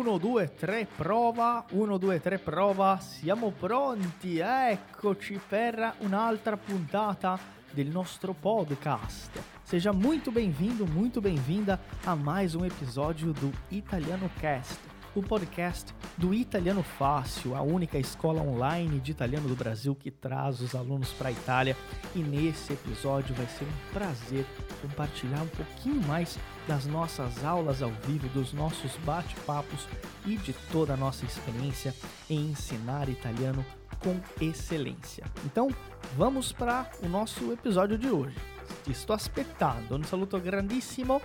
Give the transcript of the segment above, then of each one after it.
1, 2, 3, prova. 1, 2, 3, prova. Siamo pronti. Eccoci per un'altra puntata del nostro podcast. Seja muito bem-vindo, muito bem-vinda a mais um episódio do Italiano Cast, o podcast do Italiano Fácil, a única escola online de italiano do Brasil que traz os alunos para a Itália. E nesse episódio vai ser um prazer compartilhar um pouquinho mais das nossas aulas ao vivo, dos nossos bate-papos e de toda a nossa experiência em ensinar italiano com excelência. Então, vamos para o nosso episódio de hoje. Ti sto aspettando, un saluto grandissimo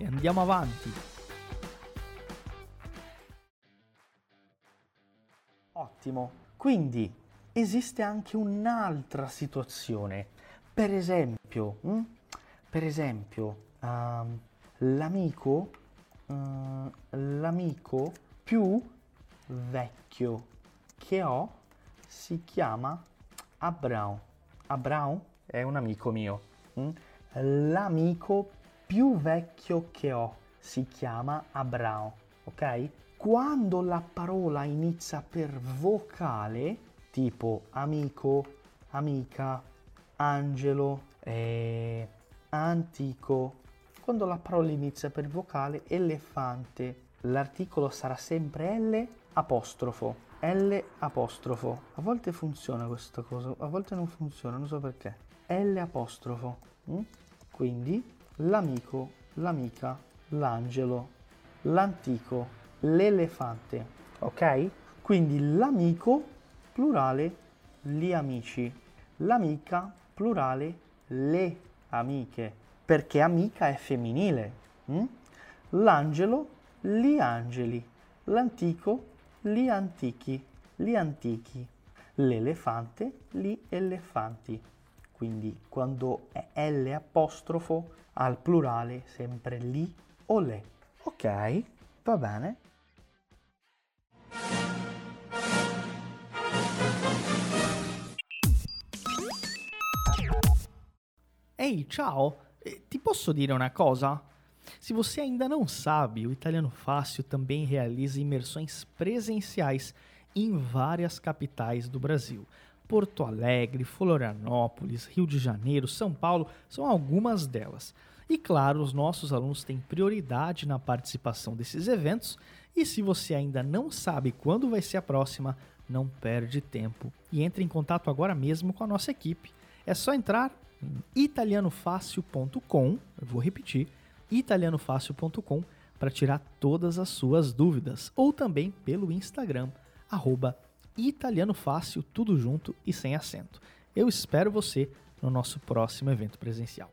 e andiamo avanti. Ottimo. Quindi esiste anche un'altra situazione. Per esempio, hm? per esempio, um, l'amico, uh, l'amico più vecchio che ho si chiama Abrão. Abrão è un amico mio. hm? L'amico più vecchio che ho si chiama Abrão, ok? Quando la parola inizia per vocale, tipo amico, amica, angelo, eh, antico, quando la parola inizia per vocale, elefante, l'articolo sarà sempre L apostrofo. L apostrofo. A volte funziona questa cosa, a volte non funziona, non so perché. L apostrofo. mm? Quindi l'amico, l'amica, l'angelo, l'antico, l'elefante. Ok? Quindi l'amico, plurale, gli amici. L'amica, plurale, le amiche. Perché amica è femminile. mm? L'angelo, gli angeli. L'antico, gli antichi, gli antichi. L'elefante, gli elefanti. Quindi quando è L apostrofo al plurale sempre li o le. Ok, va bene. Ehi, ciao! Ti posso dire uma coisa? Se você ainda não sabe, o Italiano Fácil também realiza imersões presenciais em várias capitais do Brasil. Porto Alegre, Florianópolis, Rio de Janeiro, São Paulo são algumas delas. E claro, os nossos alunos têm prioridade na participação desses eventos. E se você ainda não sabe quando vai ser a próxima, não perde tempo e entre em contato agora mesmo com a nossa equipe. É só entrar italianofácil.com, vou repetir, italianofácil.com para tirar todas as suas dúvidas, ou também pelo Instagram, arroba italianofácil, tudo junto e sem acento. Eu espero você no nosso próximo evento presencial.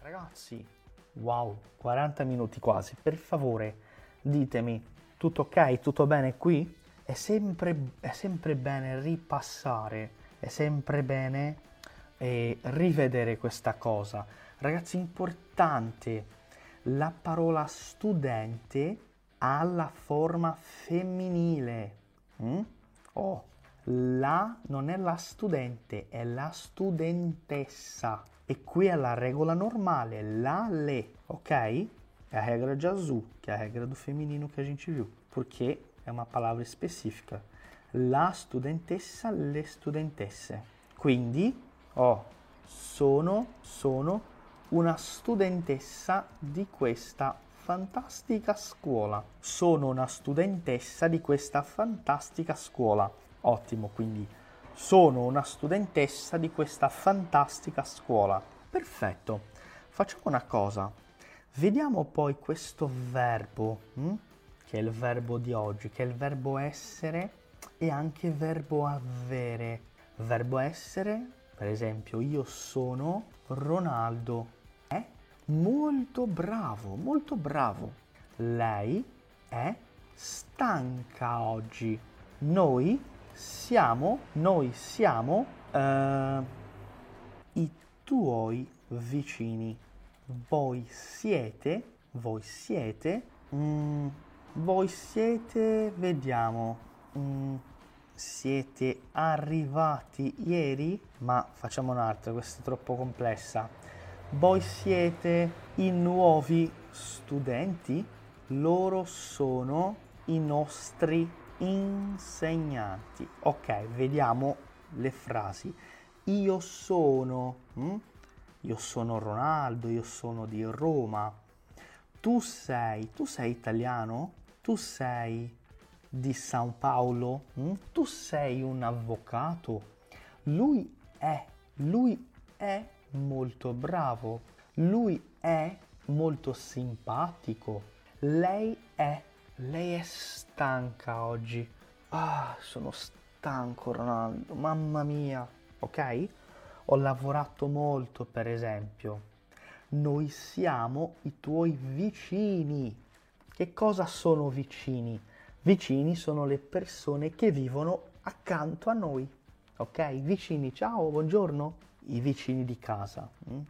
Ragazzi, wow, 40 minuti quasi. Per favore, ditemi, tutto ok? Tutto bene qui? È sempre, è sempre bene ripassare, è sempre bene eh, rivedere questa cosa. Ragazzi, importante, la parola studente ha la forma femminile. mm? Oh, la non è la studente, è la studentessa. E qui è la regola normale, la le, ok? É a regra de azul, que é a regra do feminino que a gente viu, porque é uma palavra específica. La studentessa, le studentesse. Quindi, oh, sono, sono una studentessa di questa fantastica scuola. Sono una studentessa di questa fantastica scuola. Ottimo, quindi sono una studentessa di questa fantastica scuola. Perfetto. Facciamo una cosa. Vediamo poi questo verbo, hm? che è il verbo di oggi, che è il verbo essere e anche verbo avere. Verbo essere, per esempio, io sono Ronaldo. È molto bravo, molto bravo. Lei è stanca oggi. Noi siamo, noi siamo eh, i tuoi vicini. Voi siete, voi siete, mm, voi siete, vediamo, mm, siete arrivati ieri? Ma facciamo un'altra, questa è troppo complessa. Voi siete i nuovi studenti? Loro sono i nostri insegnanti. Ok, vediamo le frasi. Io sono, hm? io sono Ronaldo, io sono di Roma. Tu sei, tu sei italiano? Tu sei di San Paolo? hm? Tu sei un avvocato? Lui è, lui è molto bravo. Lui è molto simpatico. Lei è, lei è stanca oggi. Ah, sono stanco Ronaldo, mamma mia. Ok? Ho lavorato molto, per esempio. Noi siamo i tuoi vicini. Che cosa sono vicini? Vicini sono le persone che vivono accanto a noi. Ok? Vicini, ciao, buongiorno. I vicini di casa. mm?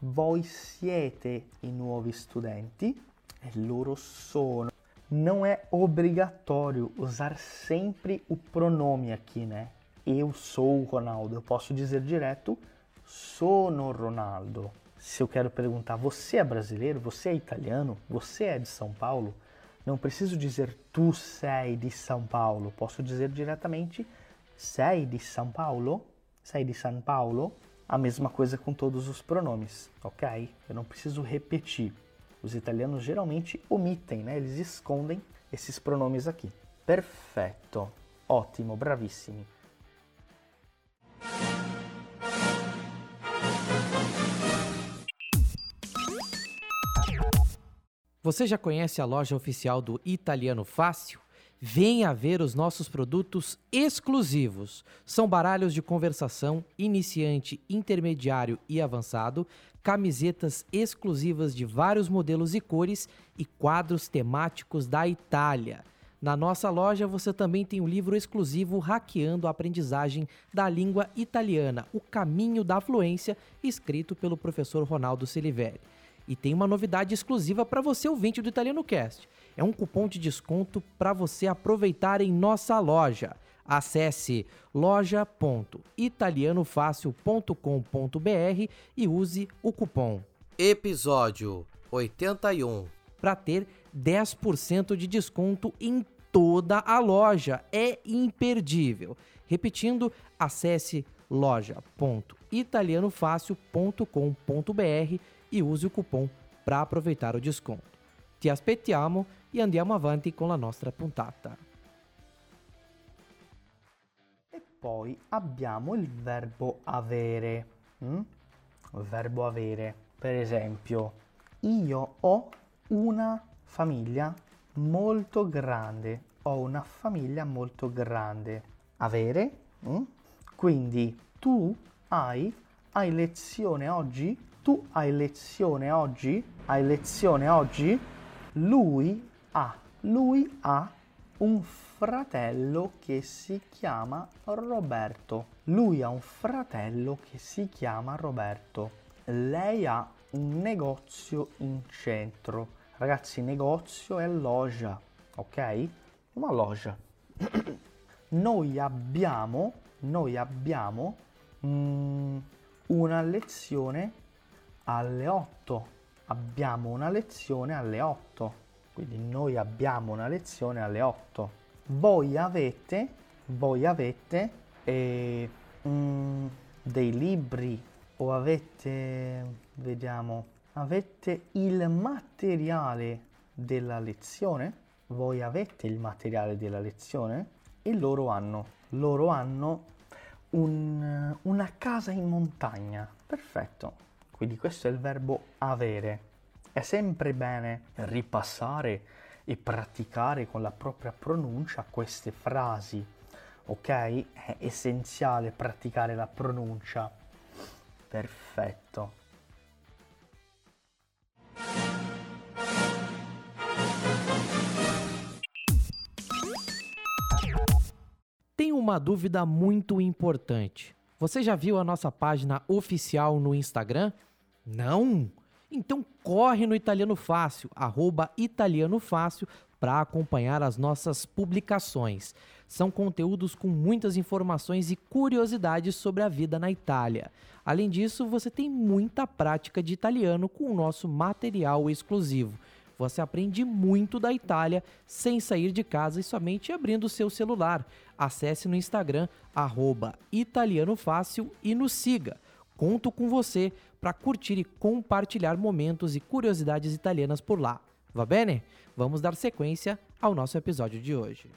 Voi siete i nuovi studenti e loro sono. Não é obrigatório usar sempre o pronome aqui, né? Eu sou o Ronaldo. Eu posso dizer direto sono Ronaldo. Se eu quero perguntar, você é brasileiro? Você é italiano? Você é de São Paulo? Não preciso dizer tu sei di São Paulo. Posso dizer diretamente sei di São Paulo? Sei di São Paulo? A mesma coisa com todos os pronomes, ok? Eu não preciso repetir. Os italianos geralmente omitem, né? Eles escondem esses pronomes aqui. Perfetto. Ottimo, bravissimi. Você já conhece a loja oficial do Italiano Fácil? Venha ver os nossos produtos exclusivos. São baralhos de conversação, iniciante, intermediário e avançado, camisetas exclusivas de vários modelos e cores e quadros temáticos da Itália. Na nossa loja você também tem o livro exclusivo Hackeando a Aprendizagem da Língua Italiana, O Caminho da Fluência, escrito pelo professor Ronaldo Siliveri. E tem uma novidade exclusiva para você ouvinte do Italiano Cast. É um cupom de desconto para você aproveitar em nossa loja. Acesse loja.italianofácil.com.br e use o cupom Episódio 81. para ter 10% de desconto em toda a loja. É imperdível. Repetindo, acesse loja.italianofácil.com.br e use o cupom para aproveitar o desconto. Ti aspettiamo e andiamo avanti con la nostra puntata. E poi abbiamo il verbo avere. mm? Verbo avere. Per esempio, io ho una famiglia molto grande. Ho una famiglia molto grande. Avere. mm? Quindi tu hai, hai lezione oggi? Tu hai lezione oggi? Hai lezione oggi? Lui ha, lui ha un fratello che si chiama Roberto. Lui ha un fratello che si chiama Roberto. Lei ha un negozio in centro. Ragazzi, negozio è loja, ok? Una loja. noi abbiamo, noi abbiamo mm, una lezione alle 8. Abbiamo una lezione alle 8. Quindi noi abbiamo una lezione alle 8. Voi avete, voi avete eh, mm, dei libri o avete, vediamo, avete il materiale della lezione? Voi avete il materiale della lezione? E loro hanno, loro hanno un- una casa in montagna. Perfetto. Quindi questo è il verbo avere. È sempre bene ripassare e praticare con la propria pronuncia queste frasi. Ok? È essenziale praticare la pronuncia. Perfetto. Tem uma dúvida muito importante. Você já viu a nossa página oficial no Instagram? Não? Então corre no Italiano Fácil, arroba Italiano Fácil, para acompanhar as nossas publicações. São conteúdos com muitas informações e curiosidades sobre a vida na Itália. Além disso, você tem muita prática de italiano com o nosso material exclusivo. você aprende muito da Itália sem sair de casa e somente abrindo o seu celular. Acesse no Instagram, arroba italianofácil e nos siga. Conto com você para curtir e compartilhar momentos e curiosidades italianas por lá. Va bene? Vamos dar sequência ao nosso episódio de hoje.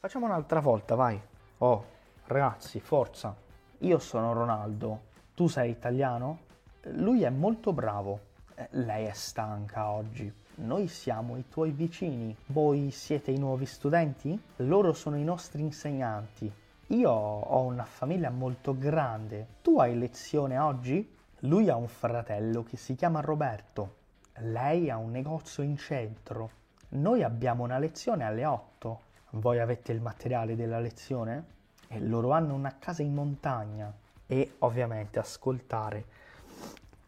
Facciamo un'altra volta, vai. Oh, ragazzi, forza. Io sono Ronaldo. Tu sei italiano? Lui è molto bravo. Lei è stanca oggi. Noi siamo i tuoi vicini. Voi siete i nuovi studenti? Loro sono i nostri insegnanti. Io ho una famiglia molto grande. Tu hai lezione oggi? Lui ha un fratello che si chiama Roberto. Lei ha un negozio in centro. Noi abbiamo una lezione alle 8. Voi avete il materiale della lezione? E loro hanno una casa in montagna. E ovviamente ascoltare.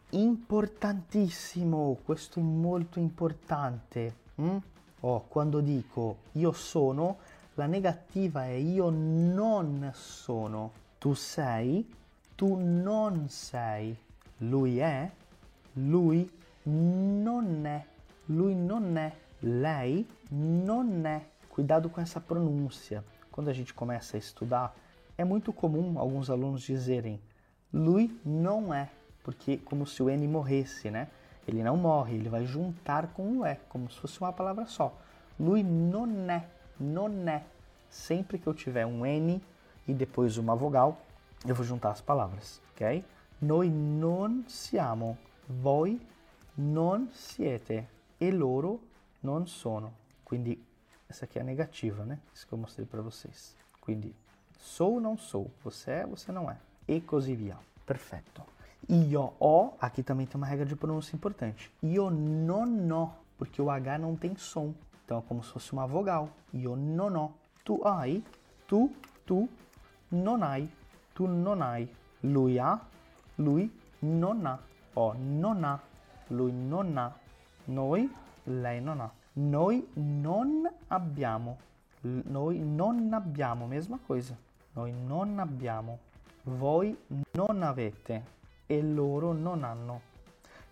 Importantissimo, questo è molto importante. mm? Oh, quando dico io sono, la negativa è io non sono. Tu sei, tu non sei. Lui è, lui non è. Lui non è. Lei non è. Cuidado com essa pronúncia. Quando a gente começa a estudar, é muito comum alguns alunos dizerem lui não é, porque como se o N morresse, né? Ele não morre, ele vai juntar com o E, como se fosse uma palavra só. Lui non è, non è. Sempre que eu tiver um N e depois uma vogal, eu vou juntar as palavras, ok? Noi non siamo, voi non siete e loro non sono. Quindi essa aqui é a negativa, né? Isso que eu mostrei para vocês. Quindi sou ou não sou, você é, você não é. E così via. Perfetto. Io ho, aqui também tem uma regra de pronúncia importante. Io non ho, porque o H não tem som. Então é como se fosse uma vogal. Io non ho. Tu hai, tu, tu non hai, tu non hai. Lui ha, lui non ha. Ó, non ha, lui non ha. Noi, lei non ha. Noi non abbiamo. L- Noi non abbiamo, mesma coisa. Noi non abbiamo. Voi non avete. E loro non hanno.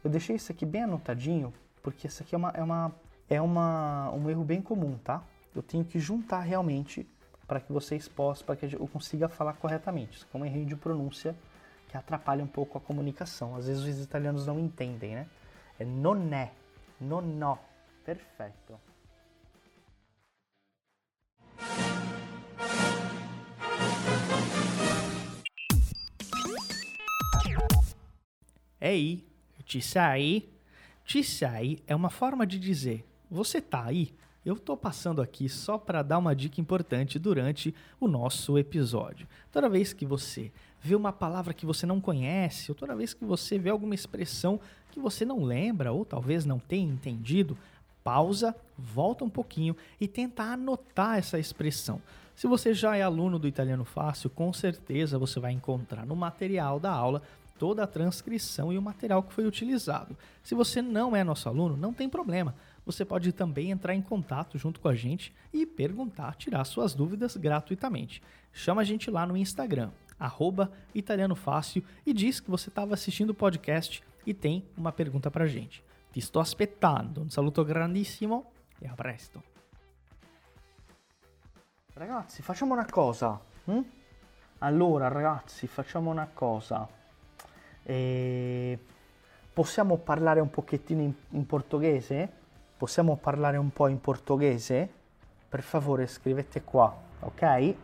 Eu deixei isso aqui bem anotadinho, porque isso aqui é, uma, é, uma, é uma, um erro bem comum, tá? Eu tenho que juntar realmente para que vocês possam, para que eu consiga falar corretamente. Isso é um erro de pronúncia que atrapalha um pouco a comunicação. Às vezes os italianos não entendem, né? É non è, non ho. Perfetto. Ei, ci sei? Ci sei é uma forma de dizer você tá aí? Eu tô passando aqui só para dar uma dica importante durante o nosso episódio. Toda vez que você vê uma palavra que você não conhece, ou toda vez que você vê alguma expressão que você não lembra ou talvez não tenha entendido, pausa, volta um pouquinho e tenta anotar essa expressão. Se você já é aluno do Italiano Fácil, com certeza você vai encontrar no material da aula toda a transcrição e o material que foi utilizado. Se você não é nosso aluno, não tem problema. Você pode também entrar em contato junto com a gente e perguntar, tirar suas dúvidas gratuitamente. Chama a gente lá no Instagram, arroba Italiano Fácil, e diz que você estava assistindo o podcast e tem uma pergunta pra gente. Ti sto aspettando. Un saluto grandissimo e a presto. Ragazzi, facciamo una cosa. hm? Allora, ragazzi, facciamo una cosa. Eh, possiamo parlare un pochettino in, in portoghese? Possiamo parlare un po' in portoghese? Per favore, scrivete qua, ok?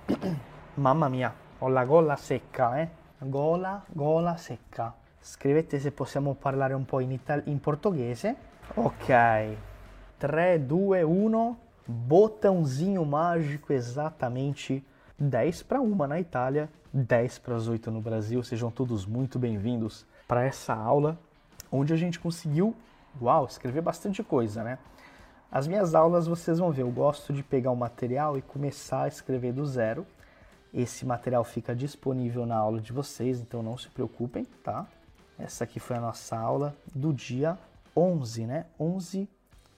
Mamma mia, ho la gola secca, eh? Gola, gola secca. Scrivete se possiamo parlare un po' in, ital- in portoghese. Ok. 3, 2, 1. Botãozinho mágico, exatamente 10 para uma na Itália, 10 para as 8 no Brasil. Sejam todos muito bem-vindos para essa aula onde a gente conseguiu, uau, escrever bastante coisa, né? As minhas aulas vocês vão ver, eu gosto de pegar o material e começar a escrever do zero. Esse material fica disponível na aula de vocês, então não se preocupem, tá? Essa aqui foi a nossa aula do dia 11, né? 11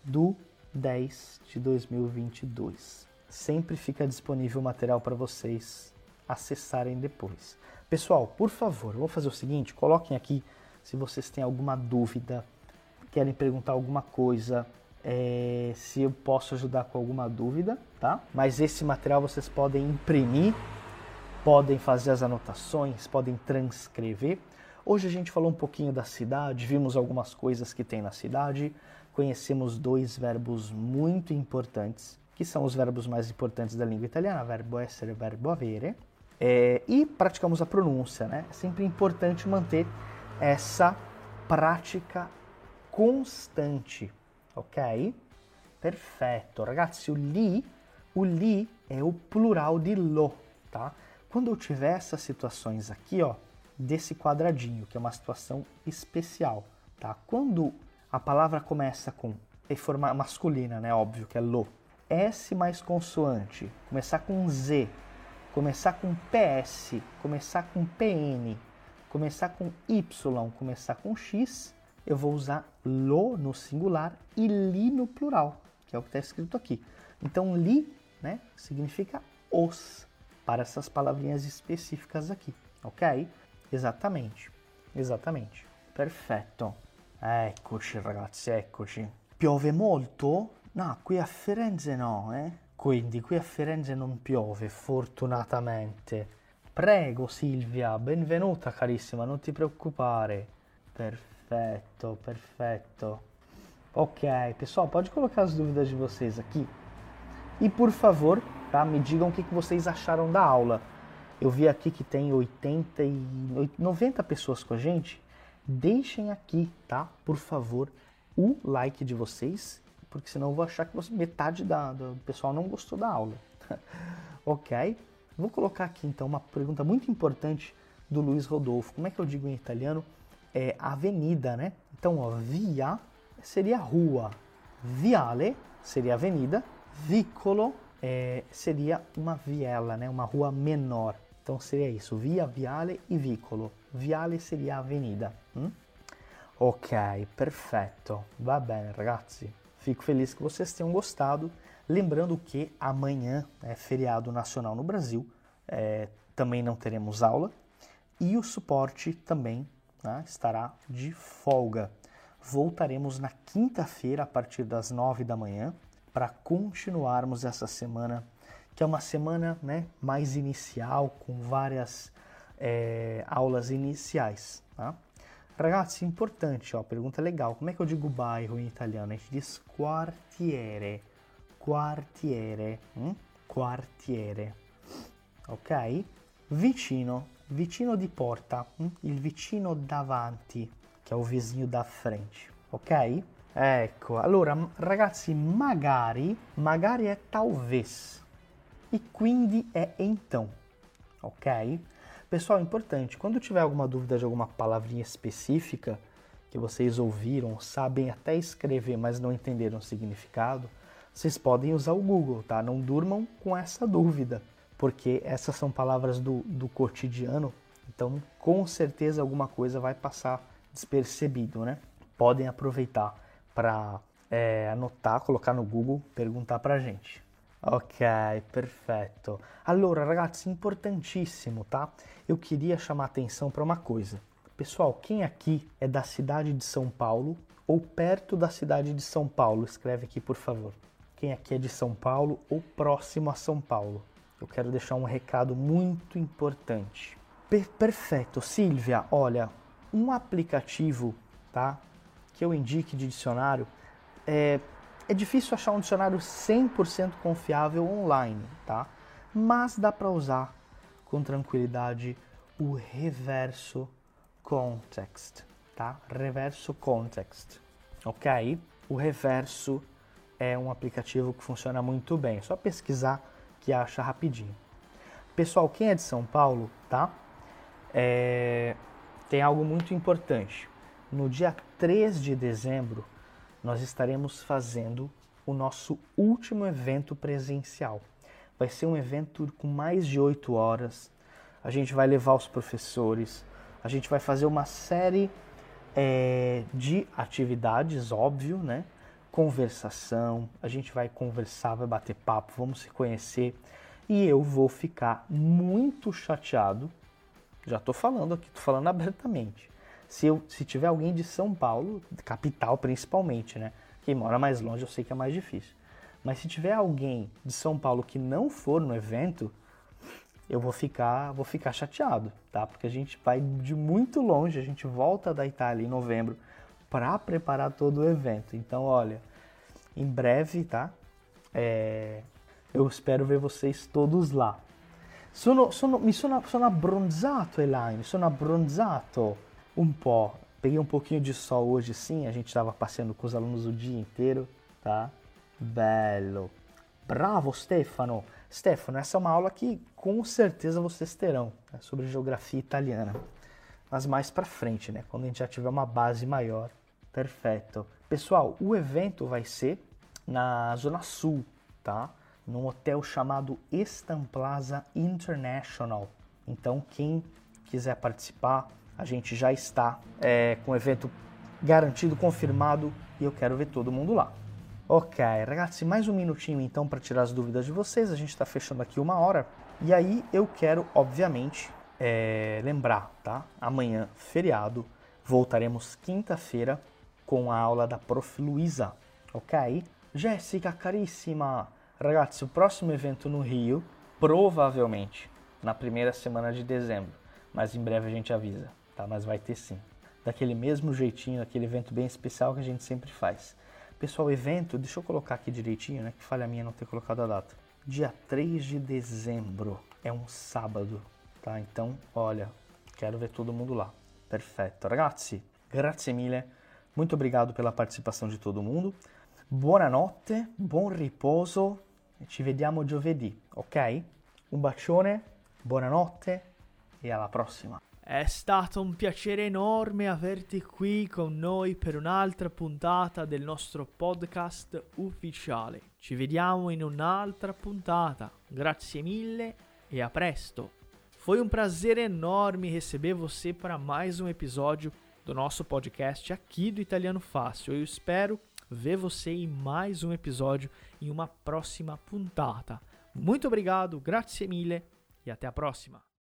do 10 de 2022. Sempre fica disponível o material para vocês acessarem depois. Pessoal, por favor, vou fazer o seguinte: coloquem aqui se vocês têm alguma dúvida, querem perguntar alguma coisa, é, se eu posso ajudar com alguma dúvida, tá? Mas esse material vocês podem imprimir, podem fazer as anotações, podem transcrever. Hoje a gente falou um pouquinho da cidade, vimos algumas coisas que tem na cidade, conhecemos dois verbos muito importantes, que são os verbos mais importantes da língua italiana, verbo essere e verbo avere, é, e praticamos a pronúncia, né? É sempre importante manter essa prática constante, ok? Perfetto. Ragazzi, o li, o li é o plural de lo, tá? Quando eu tiver essas situações aqui, ó, desse quadradinho, que é uma situação especial, tá? Quando a palavra começa com é forma masculina, né? Óbvio que é lo. S mais consoante, começar com Z, começar com PS, começar com PN, começar com Y, começar com X, eu vou usar lo no singular e li no plural, que é o que está escrito aqui. Então, li né, significa os, para essas palavrinhas específicas aqui, ok? Exatamente, exatamente. Perfetto. Eccoci ragazzi, eccoci. Piove molto? No, qui a Firenze no, eh? Quindi qui a Firenze non piove, fortunatamente. Prego Silvia, benvenuta carissima, non ti preoccupare. Perfetto, perfetto. Ok, pessoal, pode colocar as dúvidas de vocês aqui. E por favor, tá, me digam o que, vocês acharam da aula. Eu vi aqui que tem 80 e 90 pessoas com a gente. Deixem aqui, tá? Por favor, o like de vocês, porque senão eu vou achar que metade da, do pessoal não gostou da aula. ok? Vou colocar aqui então uma pergunta muito importante do Luiz Rodolfo. Como é que eu digo em italiano? É avenida, né? Então, ó, via seria rua, viale seria avenida, vicolo é, seria uma viela, né? Uma rua menor. Então seria isso, via, viale e vicolo. Viale seria avenida. Hm? Ok, perfetto. Va bene, ragazzi. Fico feliz que vocês tenham gostado. Lembrando que amanhã é feriado nacional no Brasil, é, também não teremos aula e o suporte também né, estará de folga. Voltaremos na quinta-feira a partir das nove da manhã para continuarmos essa semana, que é uma semana né, mais inicial, com várias é, aulas iniciais. Tá? Ragazzi, importante, ó, pergunta legal. Como é que eu digo bairro em italiano? A gente diz quartiere quartiere, hm? quartiere, ok? Vicino, vicino di porta, hm? il vicino davanti, che è o vizinho da frente, ok? Ecco, allora ragazzi, magari, magari è talvez e quindi è então, ok? Pessoal, importante, quando tiver alguma dúvida de alguma palavrinha específica que vocês ouviram, sabem até escrever, mas não entenderam o significado, vocês podem usar o Google, tá? Não durmam com essa dúvida, porque essas são palavras do, do cotidiano, então com certeza alguma coisa vai passar despercebido, né? Podem aproveitar para é, anotar, colocar no Google, perguntar pra gente. Ok, perfeito. Allora, ragazzi, importantíssimo, tá? Eu queria chamar atenção para uma coisa. Pessoal, quem aqui é da cidade de São Paulo ou perto da cidade de São Paulo? Escreve aqui, por favor quem aqui é de São Paulo ou próximo a São Paulo. Eu quero deixar um recado muito importante. Per perfeito, Silvia. Olha, um aplicativo, tá? Que eu indique de dicionário é, é difícil achar um dicionário 100% confiável online, tá? Mas dá para usar com tranquilidade o reverso context, tá? Reverso context, ok? O reverso é um aplicativo que funciona muito bem. É só pesquisar que acha rapidinho. Pessoal, quem é de São Paulo, tá? É... Tem algo muito importante. No dia 3 de dezembro, nós estaremos fazendo o nosso último evento presencial. Vai ser um evento com mais de 8 horas. A gente vai levar os professores, a gente vai fazer uma série é, de atividades, óbvio, né? Conversação, a gente vai conversar, vai bater papo, vamos se conhecer e eu vou ficar muito chateado. Já estou falando aqui, estou falando abertamente. Se, eu, se tiver alguém de São Paulo, capital principalmente, né? Quem mora mais longe eu sei que é mais difícil. Mas se tiver alguém de São Paulo que não for no evento, eu vou ficar, vou ficar chateado, tá? Porque a gente vai de muito longe, a gente volta da Itália em novembro para preparar todo o evento. Então, olha, em breve, tá? É, eu espero ver vocês todos lá. Sono, sono, mi sono, sono abbronzato, Elaine, sono abbronzato um po'. Peguei um pouquinho de sol hoje sim, a gente estava passeando com os alunos o dia inteiro, tá? Bello. Bravo, Stefano. Stefano, essa é uma aula que com certeza vocês terão né, sobre geografia italiana. Mas mais para frente, né? Quando a gente já tiver uma base maior. Perfeito. Pessoal, o evento vai ser na Zona Sul, tá? Num hotel chamado Estamplaza International. Então, quem quiser participar, a gente já está é, com o evento garantido, confirmado e eu quero ver todo mundo lá. Ok, ragazzi, mais um minutinho então para tirar as dúvidas de vocês. A gente está fechando aqui uma hora. E aí eu quero, obviamente, é, lembrar, tá? Amanhã, feriado, voltaremos quinta-feira com a aula da Prof. Luisa, ok? Jéssica, caríssima! Ragazzi, o próximo evento no Rio, provavelmente na primeira semana de dezembro, mas em breve a gente avisa, tá? Mas vai ter sim. Daquele mesmo jeitinho, aquele evento bem especial que a gente sempre faz. Pessoal, evento, deixa eu colocar aqui direitinho, né? Que falha minha não ter colocado a data. Dia 3 de dezembro, é um sábado, tá? Então, olha, quero ver todo mundo lá. Perfetto. Ragazzi, grazie mille. Muito obrigado pela participação de todo mundo. Buonanotte, buon riposo. Ci vediamo giovedì, ok? Un bacione, buonanotte e alla prossima. È stato un piacere enorme averti qui con noi per un'altra puntata del nostro podcast ufficiale. Ci vediamo in un'altra puntata. Grazie mille e a presto. Foi um prazer enorme receber você para mais um episódio do nosso podcast aqui do Italiano Fácil. Eu espero ver você em mais um episódio em uma próxima puntata. Muito obrigado, grazie mille e até a próxima.